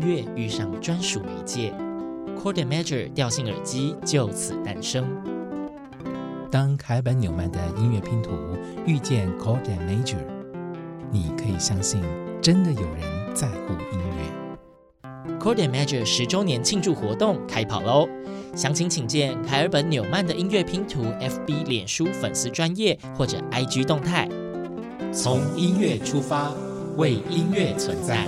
乐遇上专属媒介，Cordamajor 调性耳机就此诞生。当凯尔本纽曼的音乐拼图遇见 Cordamajor，你可以相信，真的有人在乎音乐。Cordamajor 十周年庆祝活动开跑喽！详情请见凯尔本纽曼的音乐拼图 FB 脸书粉丝专页或者 IG 动态。从音乐出发，为音乐存在。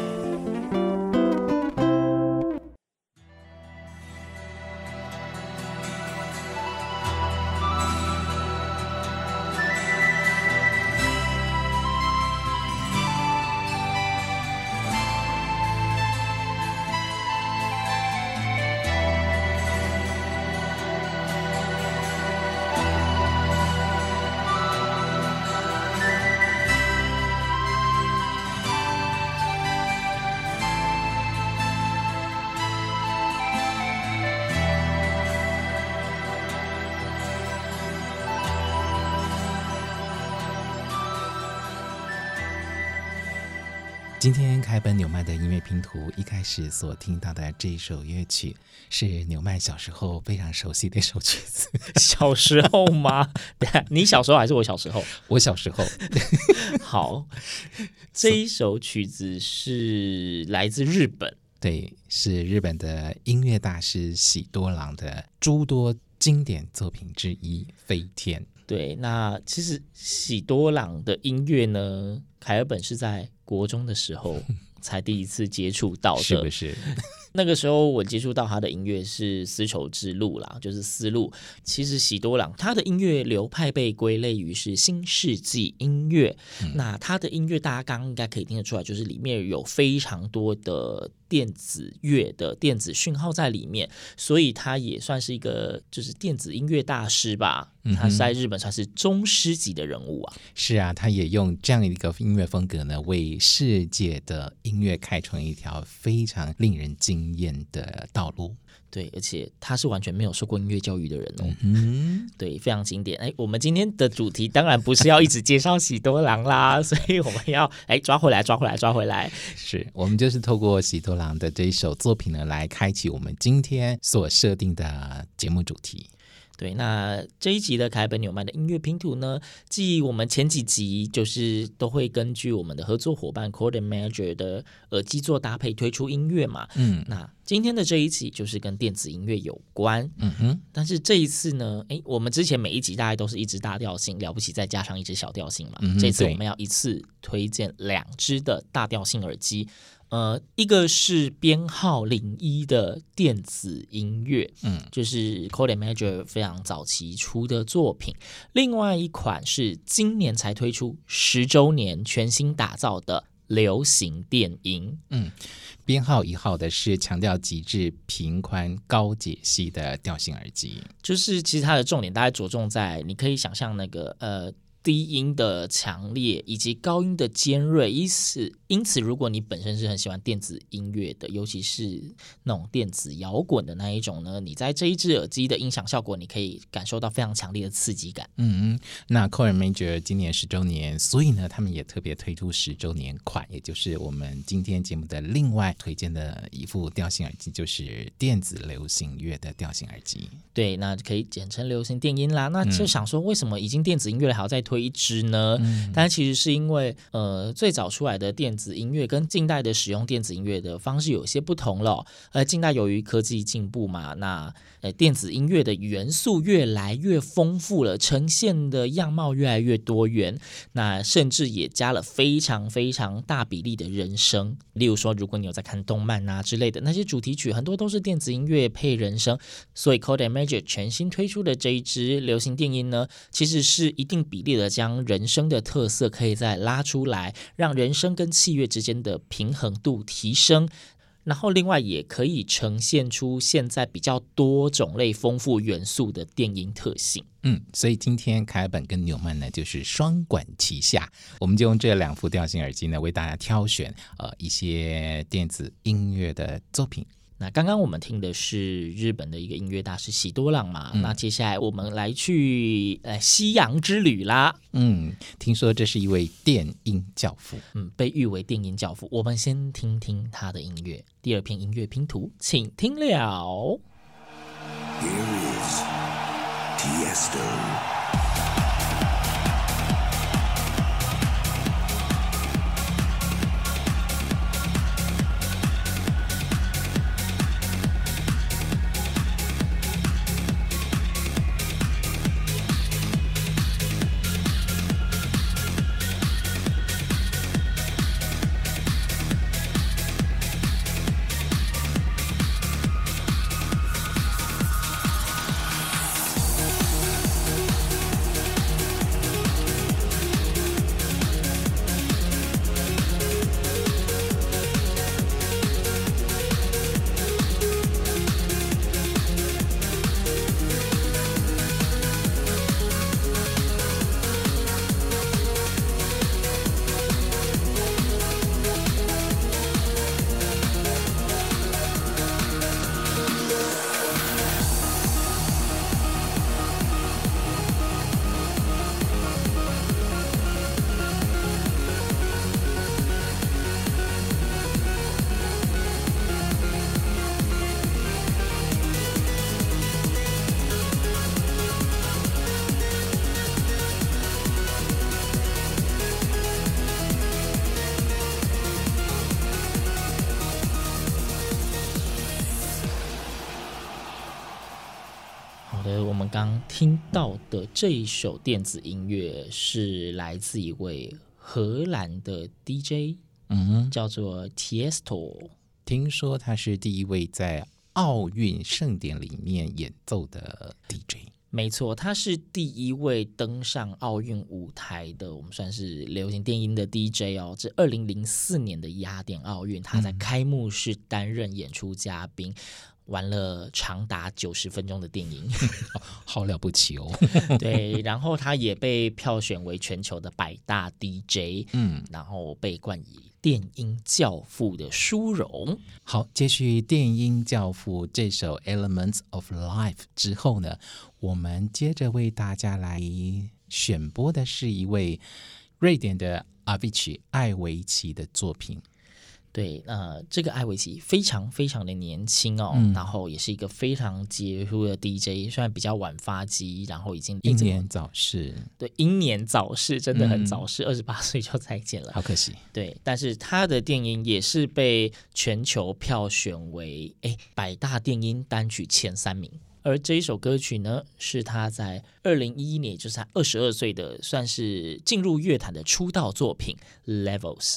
今天凯本纽曼的音乐拼图一开始所听到的这一首乐曲，是纽曼小时候非常熟悉的一首曲子。小时候吗？你小时候还是我小时候？我小时候。好，这一首曲子是来自日本，对，是日本的音乐大师喜多郎的诸多经典作品之一《飞天》。对，那其实喜多郎的音乐呢，凯尔本是在。国中的时候 才第一次接触到的，是不是？那个时候我接触到他的音乐是丝绸之路啦，就是丝路。其实喜多郎他的音乐流派被归类于是新世纪音乐。嗯、那他的音乐大家刚刚应该可以听得出来，就是里面有非常多的电子乐的电子讯号在里面，所以他也算是一个就是电子音乐大师吧。他是在日本算是宗师级的人物啊。是啊，他也用这样一个音乐风格呢，为世界的音乐开创一条非常令人惊艳的道路。对，而且他是完全没有受过音乐教育的人哦。嗯，对，非常经典。哎，我们今天的主题当然不是要一直介绍喜多郎啦，所以我们要哎抓回来，抓回来，抓回来。是我们就是透过喜多郎的这一首作品呢，来开启我们今天所设定的节目主题。对，那这一集的凯本纽曼的音乐拼图呢，继我们前几集就是都会根据我们的合作伙伴 and Major 的耳机做搭配推出音乐嘛。嗯，那今天的这一集就是跟电子音乐有关。嗯哼，但是这一次呢，诶，我们之前每一集大概都是一支大调性，了不起再加上一支小调性嘛。嗯，这次我们要一次推荐两支的大调性耳机。呃，一个是编号零一的电子音乐，嗯，就是 and Major 非常早期出的作品。另外一款是今年才推出十周年全新打造的流行电音，嗯，编号一号的是强调极致平宽高解析的调性耳机，就是其实它的重点大概着重在，你可以想象那个呃。低音的强烈以及高音的尖锐，因此，因此，如果你本身是很喜欢电子音乐的，尤其是那种电子摇滚的那一种呢，你在这一只耳机的音响效果，你可以感受到非常强烈的刺激感。嗯嗯，那 Chord and Major 今年十周年，所以呢，他们也特别推出十周年款，也就是我们今天节目的另外推荐的一副调性耳机，就是电子流行乐的调性耳机。对，那可以简称流行电音啦。那就想说，为什么已经电子音乐了，还要再推一支呢？嗯，但其实是因为，呃，最早出来的电子音乐跟近代的使用电子音乐的方式有些不同了。呃，近代由于科技进步嘛，那呃电子音乐的元素越来越丰富了，呈现的样貌越来越多元，那甚至也加了非常非常大比例的人声。例如说，如果你有在看动漫啊之类的，那些主题曲很多都是电子音乐配人声。所以 and Major 全新推出的这一支流行电音呢，其实是一定比例的将人声的特色可以再拉出来，让人声跟器乐之间的平衡度提升，然后另外也可以呈现出现在比较多种类、丰富元素的电音特性。嗯，所以今天凯尔本跟纽曼呢，就是双管齐下，我们就用这两副调性耳机呢，为大家挑选呃一些电子音乐的作品。那刚刚我们听的是日本的一个音乐大师喜多朗嘛，嗯、那接下来我们来去呃西洋之旅啦。嗯，听说这是一位电音教父，嗯，被誉为电音教父。我们先听听他的音乐，第二篇音乐拼图，请听了。刚听到的这一首电子音乐是来自一位荷兰的 DJ，嗯，叫做 Tiesto。听说他是第一位在奥运盛典里面演奏的 DJ。没错，他是第一位登上奥运舞台的，我们算是流行电音的 DJ 哦。这二零零四年的雅典奥运，他在开幕式担任演出嘉宾。嗯玩了长达九十分钟的电影，好了不起哦！对，然后他也被票选为全球的百大 DJ，嗯，然后被冠以电音教父的殊荣。好，接续电音教父这首《Elements of Life》之后呢，我们接着为大家来选播的是一位瑞典的 Avicii 艾维奇的作品。对，呃，这个艾维奇非常非常的年轻哦，嗯、然后也是一个非常杰出的 DJ，虽然比较晚发迹，然后已经英年早逝。对，英年早逝，真的很早逝，二十八岁就再见了，好可惜。对，但是他的电音也是被全球票选为哎百大电音单曲前三名，而这一首歌曲呢，是他在二零一一年，也就是他二十二岁的，算是进入乐坛的出道作品《Levels》。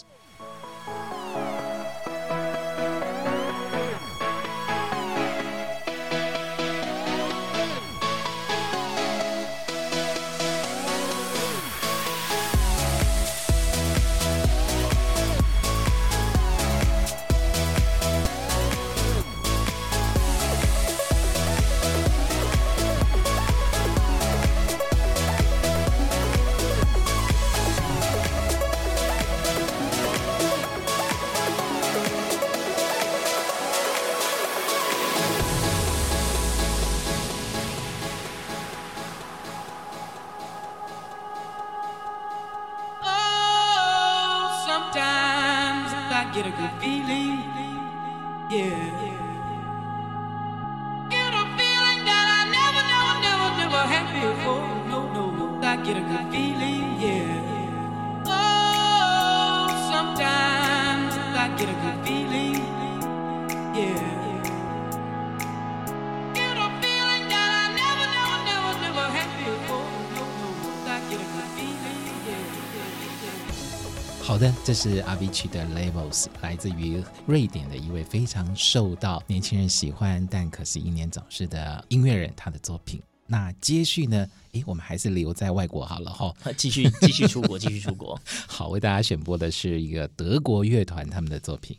的，这是 Avicii 的 Levels，来自于瑞典的一位非常受到年轻人喜欢，但可是英年早逝的音乐人，他的作品。那接续呢？诶，我们还是留在外国好了哈，继续继续出国，继续出国。好，为大家选播的是一个德国乐团他们的作品。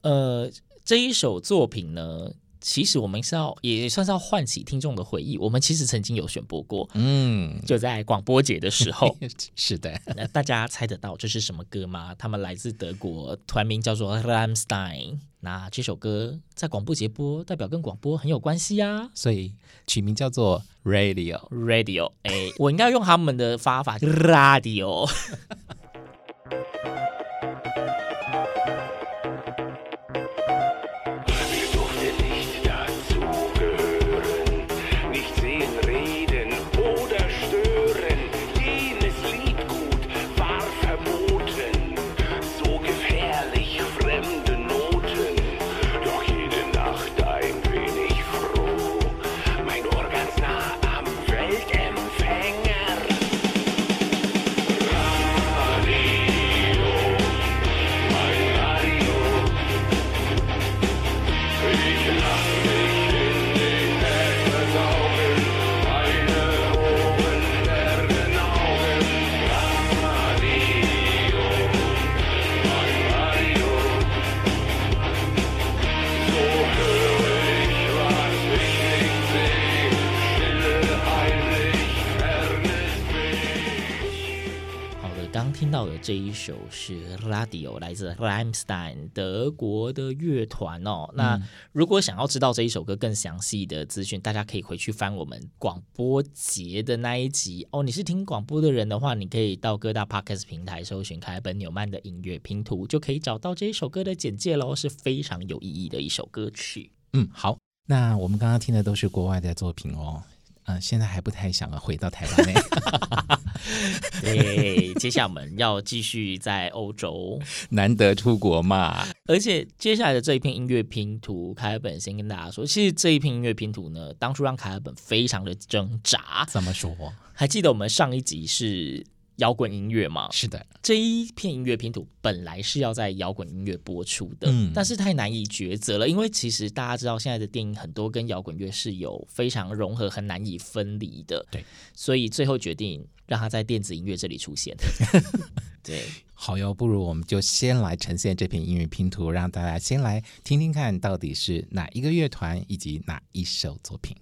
呃，这一首作品呢，其实我们是要也算是要唤起听众的回忆。我们其实曾经有选播过，嗯，就在广播节的时候。是的，那大家猜得到这是什么歌吗？他们来自德国，团名叫做 Rammstein。那这首歌在广播节播，代表跟广播很有关系啊，所以取名叫做 Radio Radio。哎，我应该用他们的发法，Radio。这一首是 Radio，来自 Rammstein 德国的乐团哦。嗯、那如果想要知道这一首歌更详细的资讯，大家可以回去翻我们广播节的那一集哦。你是听广播的人的话，你可以到各大 Podcast 平台搜寻凯本纽曼的音乐拼图，就可以找到这一首歌的简介喽。是非常有意义的一首歌曲。嗯，好，那我们刚刚听的都是国外的作品哦。嗯，现在还不太想回到台湾内。对，接下来我们要继续在欧洲，难得出国嘛。而且接下来的这一片音乐拼图，凯尔本先跟大家说，其实这一片音乐拼图呢，当初让凯尔本非常的挣扎。怎么说？还记得我们上一集是摇滚音乐嘛？是的，这一片音乐拼图本来是要在摇滚音乐播出的，嗯，但是太难以抉择了，因为其实大家知道现在的电影很多跟摇滚乐是有非常融合、很难以分离的，对，所以最后决定让它在电子音乐这里出现。对，好哟，不如我们就先来呈现这片音乐拼图，让大家先来听听看到底是哪一个乐团以及哪一首作品。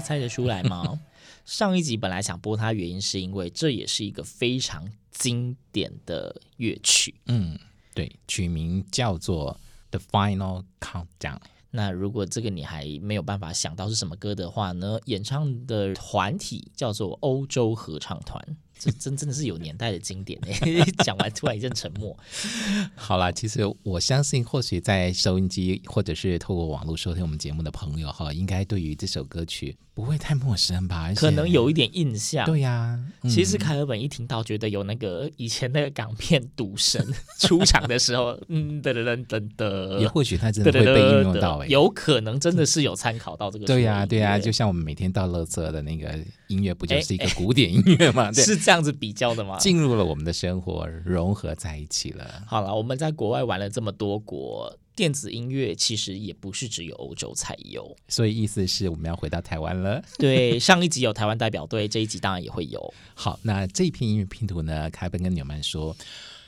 猜得出来吗？上一集本来想播它，原因是因为这也是一个非常经典的乐曲。嗯，对，曲名叫做《The Final Countdown》。那如果这个你还没有办法想到是什么歌的话呢？演唱的团体叫做欧洲合唱团。这真真的是有年代的经典哎！讲完突然一阵沉默。好啦，其实我相信，或许在收音机或者是透过网络收听我们节目的朋友哈，应该对于这首歌曲不会太陌生吧？可能有一点印象。对呀、啊，嗯、其实凯尔本一听到，觉得有那个以前那个港片赌神 出场的时候，嗯，噔噔噔噔噔，也或许他真的会被应用到哎，有可能真的是有参考到这个。对呀、啊，对呀、啊，就像我们每天到乐色的那个音乐，不就是一个古典音乐吗？对是。这样子比较的吗？进入了我们的生活，融合在一起了。好了，我们在国外玩了这么多国，电子音乐其实也不是只有欧洲才有，所以意思是我们要回到台湾了。对，上一集有台湾代表队，这一集当然也会有。好，那这一篇音乐拼图呢，凯本跟纽曼说，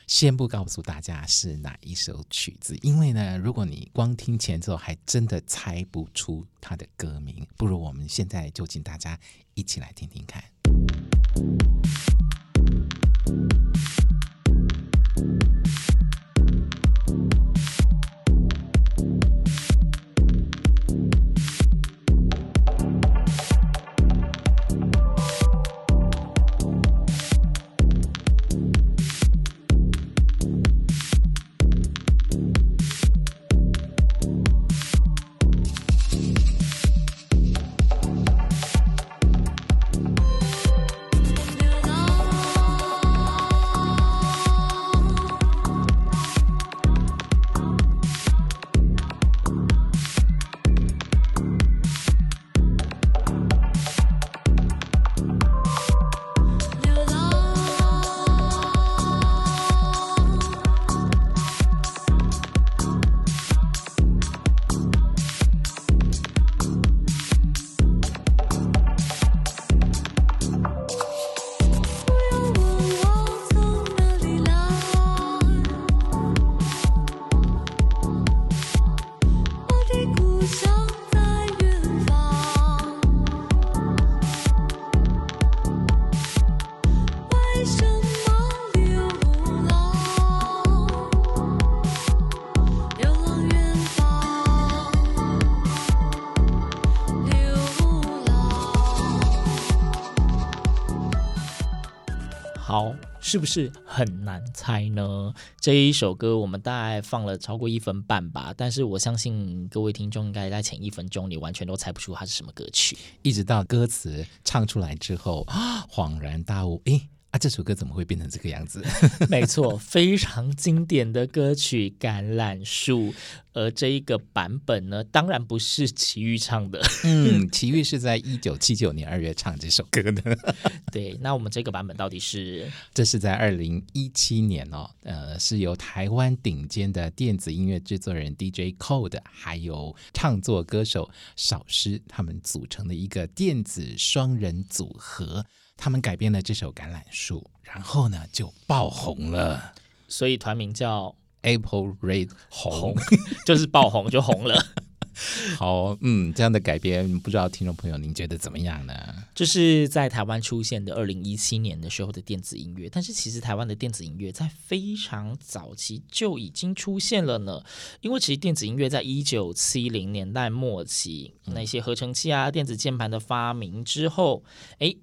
先不告诉大家是哪一首曲子，因为呢，如果你光听前奏，还真的猜不出它的歌名。不如我们现在就请大家一起来听听看。是不是很难猜呢？这一首歌我们大概放了超过一分半吧，但是我相信各位听众应该在前一分钟你完全都猜不出它是什么歌曲，一直到歌词唱出来之后，恍然大悟，诶。啊，这首歌怎么会变成这个样子？没错，非常经典的歌曲《橄榄树》，而这一个版本呢，当然不是齐豫唱的。嗯，齐豫是在一九七九年二月唱这首歌的。对，那我们这个版本到底是？这是在二零一七年哦，呃，是由台湾顶尖的电子音乐制作人 DJ Code，还有唱作歌手少师他们组成的一个电子双人组合。他们改编了这首《橄榄树》，然后呢就爆红了，所以团名叫 Apple Red 红，红 就是爆红就红了。好，嗯，这样的改编，不知道听众朋友您觉得怎么样呢？这是在台湾出现的二零一七年的时候的电子音乐，但是其实台湾的电子音乐在非常早期就已经出现了呢。因为其实电子音乐在一九七零年代末期，那些合成器啊、电子键盘的发明之后，哎。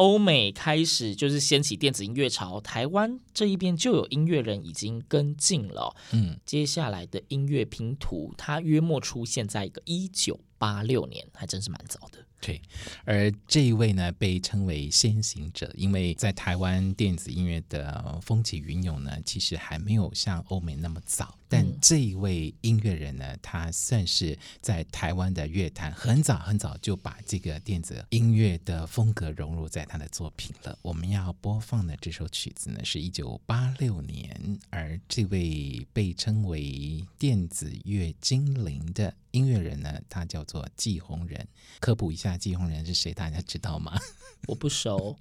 欧美开始就是掀起电子音乐潮，台湾这一边就有音乐人已经跟进了。嗯，接下来的音乐拼图，它约莫出现在一个一九八六年，还真是蛮早的。对，而这一位呢，被称为先行者，因为在台湾电子音乐的风起云涌呢，其实还没有像欧美那么早。但这一位音乐人呢，他算是在台湾的乐坛很早很早就把这个电子音乐的风格融入在他的作品了。我们要播放的这首曲子呢，是一九八六年，而这位被称为电子乐精灵的音乐人呢，他叫做季红人。科普一下，季红人是谁？大家知道吗？我不熟。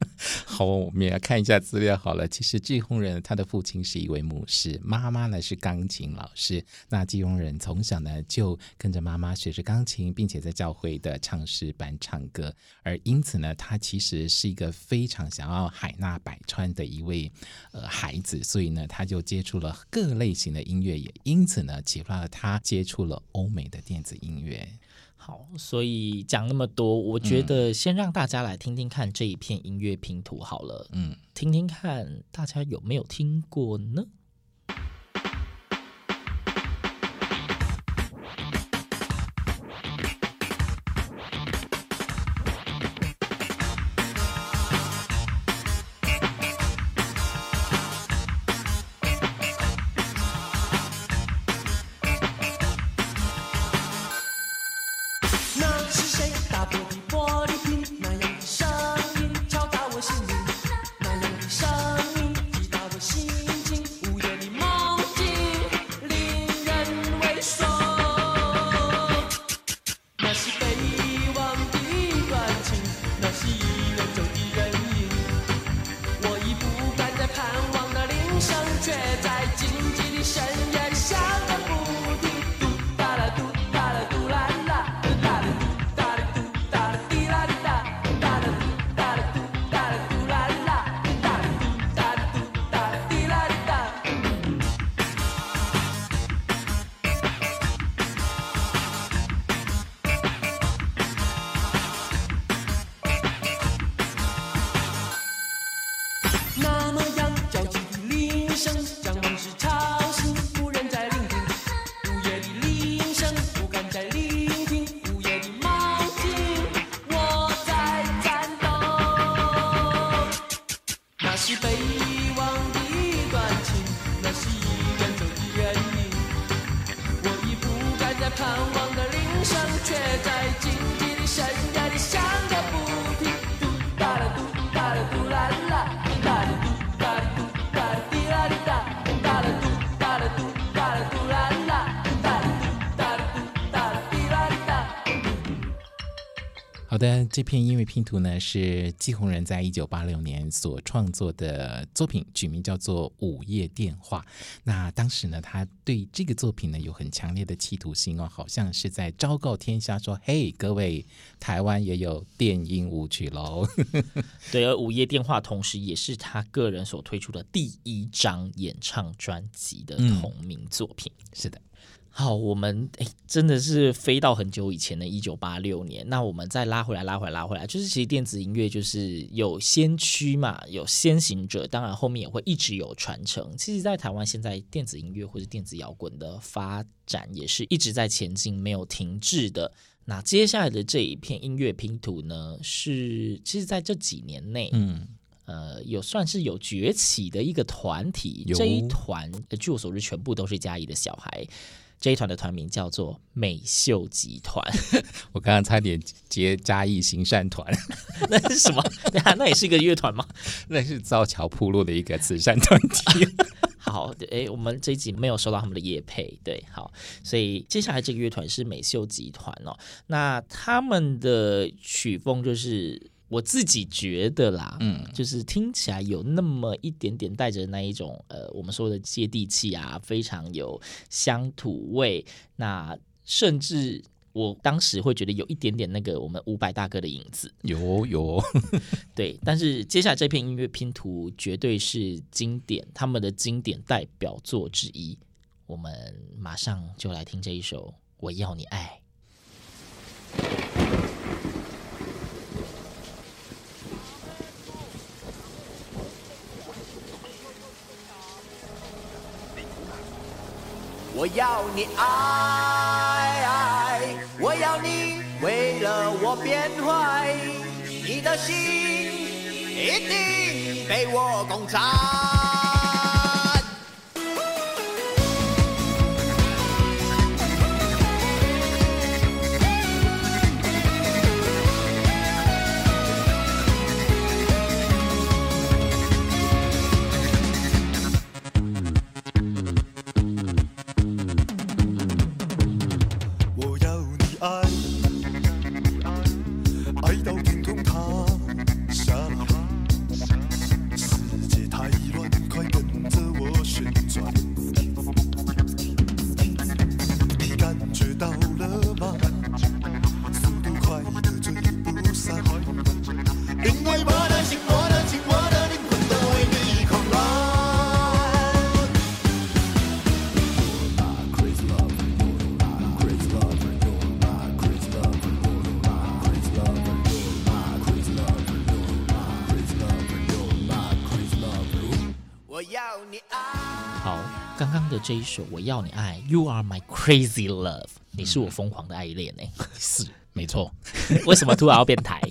好，我们也来看一下资料好了。其实季红人他的父亲是一位牧师，妈妈呢是钢琴老师，那季红人从小呢就跟着妈妈学着钢琴，并且在教会的唱诗班唱歌，而因此呢，他其实是一个非常想要海纳百川的一位呃孩子，所以呢，他就接触了各类型的音乐，也因此呢，启发了他接触了欧美的电子音乐。好，所以讲那么多，我觉得先让大家来听听看这一片音乐拼图好了，嗯，听听看大家有没有听过呢？这片音乐拼图呢是季红人在一九八六年所创作的作品，取名叫做《午夜电话》。那当时呢，他对这个作品呢有很强烈的企图心哦，好像是在昭告天下说：“嘿，各位，台湾也有电音舞曲喽。”对，而《午夜电话》同时也是他个人所推出的第一张演唱专辑的同名作品。嗯、是的。好，我们诶真的是飞到很久以前的一九八六年。那我们再拉回来，拉回来，拉回来，就是其实电子音乐就是有先驱嘛，有先行者，当然后面也会一直有传承。其实，在台湾现在电子音乐或者电子摇滚的发展也是一直在前进，没有停滞的。那接下来的这一片音乐拼图呢，是其实在这几年内，嗯，呃，有算是有崛起的一个团体。这一团，据我所知，全部都是嘉义的小孩。这一团的团名叫做美秀集团，我刚刚差点接嘉义行善团，那是什么？那那也是一个乐团吗？那是造桥铺路的一个慈善团体。好，哎，我们这一集没有收到他们的业配，对，好，所以接下来这个乐团是美秀集团哦，那他们的曲风就是。我自己觉得啦，嗯，就是听起来有那么一点点带着那一种呃，我们说的接地气啊，非常有乡土味。那甚至我当时会觉得有一点点那个我们伍佰大哥的影子，有有，对。但是接下来这片音乐拼图绝对是经典，他们的经典代表作之一。我们马上就来听这一首《我要你爱》。我要你爱，爱，我要你为了我变坏，你的心一定被我攻占。这一首我要你爱，You are my crazy love，你是我疯狂的爱恋呢、欸嗯？是，没错。为什么突然要变台？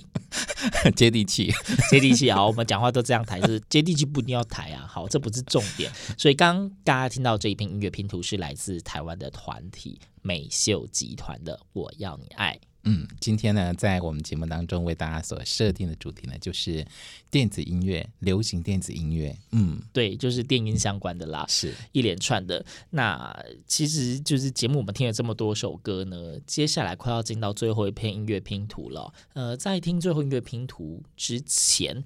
接地气，接地气啊！我们讲话都这样台，是 接地气不一定要台啊。好，这不是重点。所以刚刚大家听到这一篇音乐拼图是来自台湾的团体美秀集团的《我要你爱》。嗯，今天呢，在我们节目当中为大家所设定的主题呢，就是电子音乐，流行电子音乐。嗯，对，就是电音相关的啦，是一连串的。那其实就是节目，我们听了这么多首歌呢，接下来快要进到最后一篇音乐拼图了。呃，在听最后音乐拼图之前，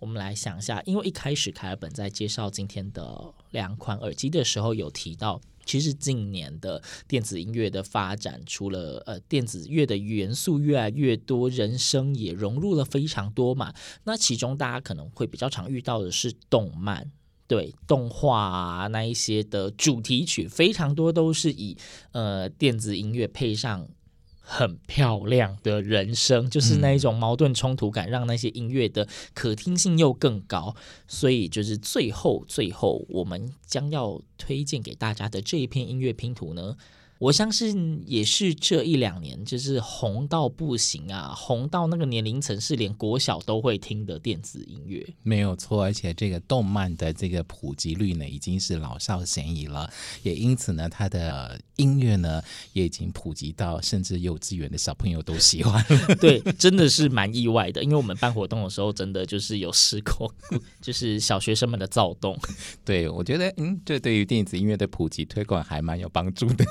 我们来想一下，因为一开始凯尔本在介绍今天的两款耳机的时候，有提到。其实近年的电子音乐的发展，除了呃电子乐的元素越来越多，人声也融入了非常多嘛。那其中大家可能会比较常遇到的是动漫，对，动画啊那一些的主题曲，非常多都是以呃电子音乐配上。很漂亮的人生，就是那一种矛盾冲突感，让那些音乐的可听性又更高。所以，就是最后最后，我们将要推荐给大家的这一篇音乐拼图呢，我相信也是这一两年，就是红到不行啊，红到那个年龄层是连国小都会听的电子音乐，没有错。而且这个动漫的这个普及率呢，已经是老少咸宜了，也因此呢，它的音乐呢也已经普及到甚至幼稚园的小朋友都喜欢。对，真的是蛮意外的，因为我们办活动的时候，真的就是有试过，就是小学生们的躁动。对，我觉得，嗯，这对于电子音乐的普及推广还蛮有帮助的。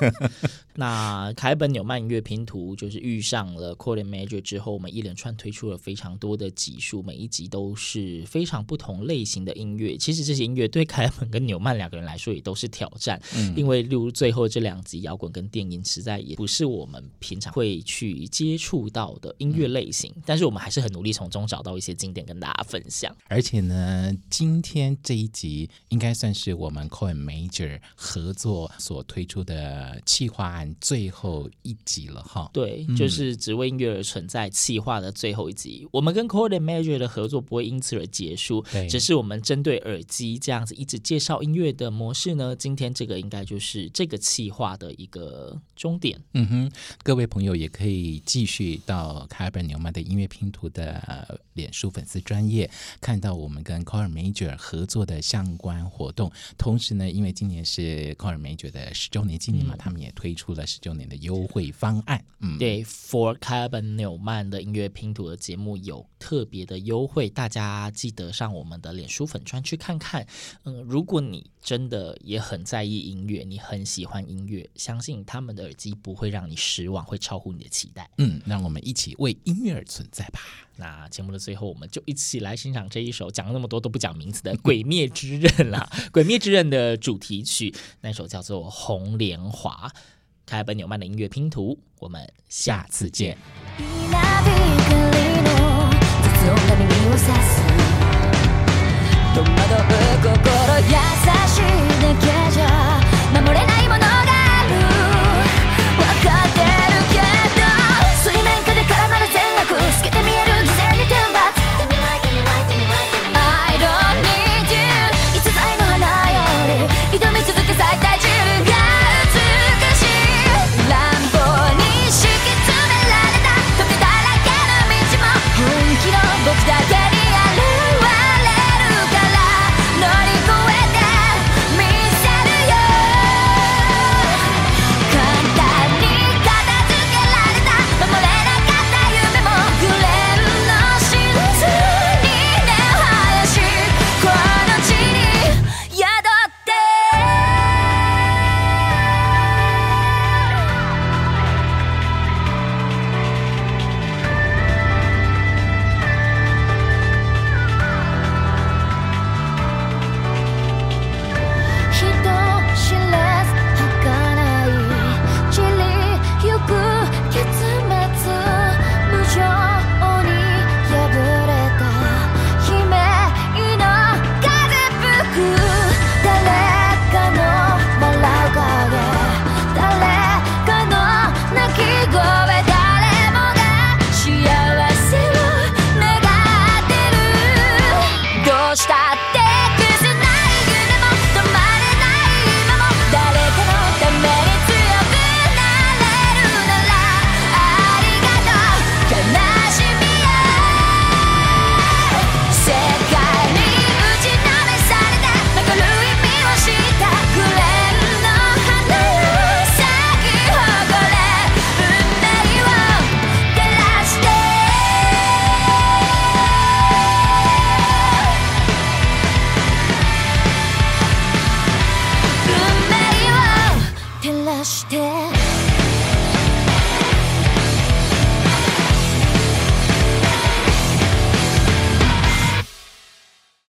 那凯本纽曼音乐拼图就是遇上了 and Major 之后，我们一连串推出了非常多的集数，每一集都是非常不同类型的音乐。其实这些音乐对凯本跟纽曼两个人来说也都是挑战，嗯、因为例如最后这两集摇滚跟电音实在也不是我们平常会去接触到的音乐类型，嗯、但是我们还是很努力从中找到一些经典跟大家分享。而且呢，今天这一集应该算是我们 and Major 合作所推出的企划案最后一集了哈，对，就是只为音乐而存在企划的最后一集。嗯、我们跟 and Major 的合作不会因此而结束，对只是我们针对耳机这样子一直介绍音乐的模式呢，今天这个应该就是这个企划的一个终点。嗯哼，各位朋友也可以继续到楷本纽曼的音乐拼图的脸书粉丝专业，看到我们跟 and Major 合作的相关活动。同时呢，因为今年是 and Major 的十周年纪念嘛，嗯、他们也推出了十周年的优惠方案。嗯，对，For Carbon 纽曼的音乐拼图的节目有特别的优惠，大家记得上我们的脸书粉专去看看。嗯，如果你真的也很在意音乐，你很喜欢音乐，相信他们的耳机不会让你失望，会超乎你的期待。嗯，让我们一起为音乐而存在吧。那节目的最后我们就一起来欣赏这一首讲了那么多都不讲名字的鬼灭之刃啦 鬼灭之刃的主题曲那首叫做红莲华。开本纽曼的音乐拼图我们下次见。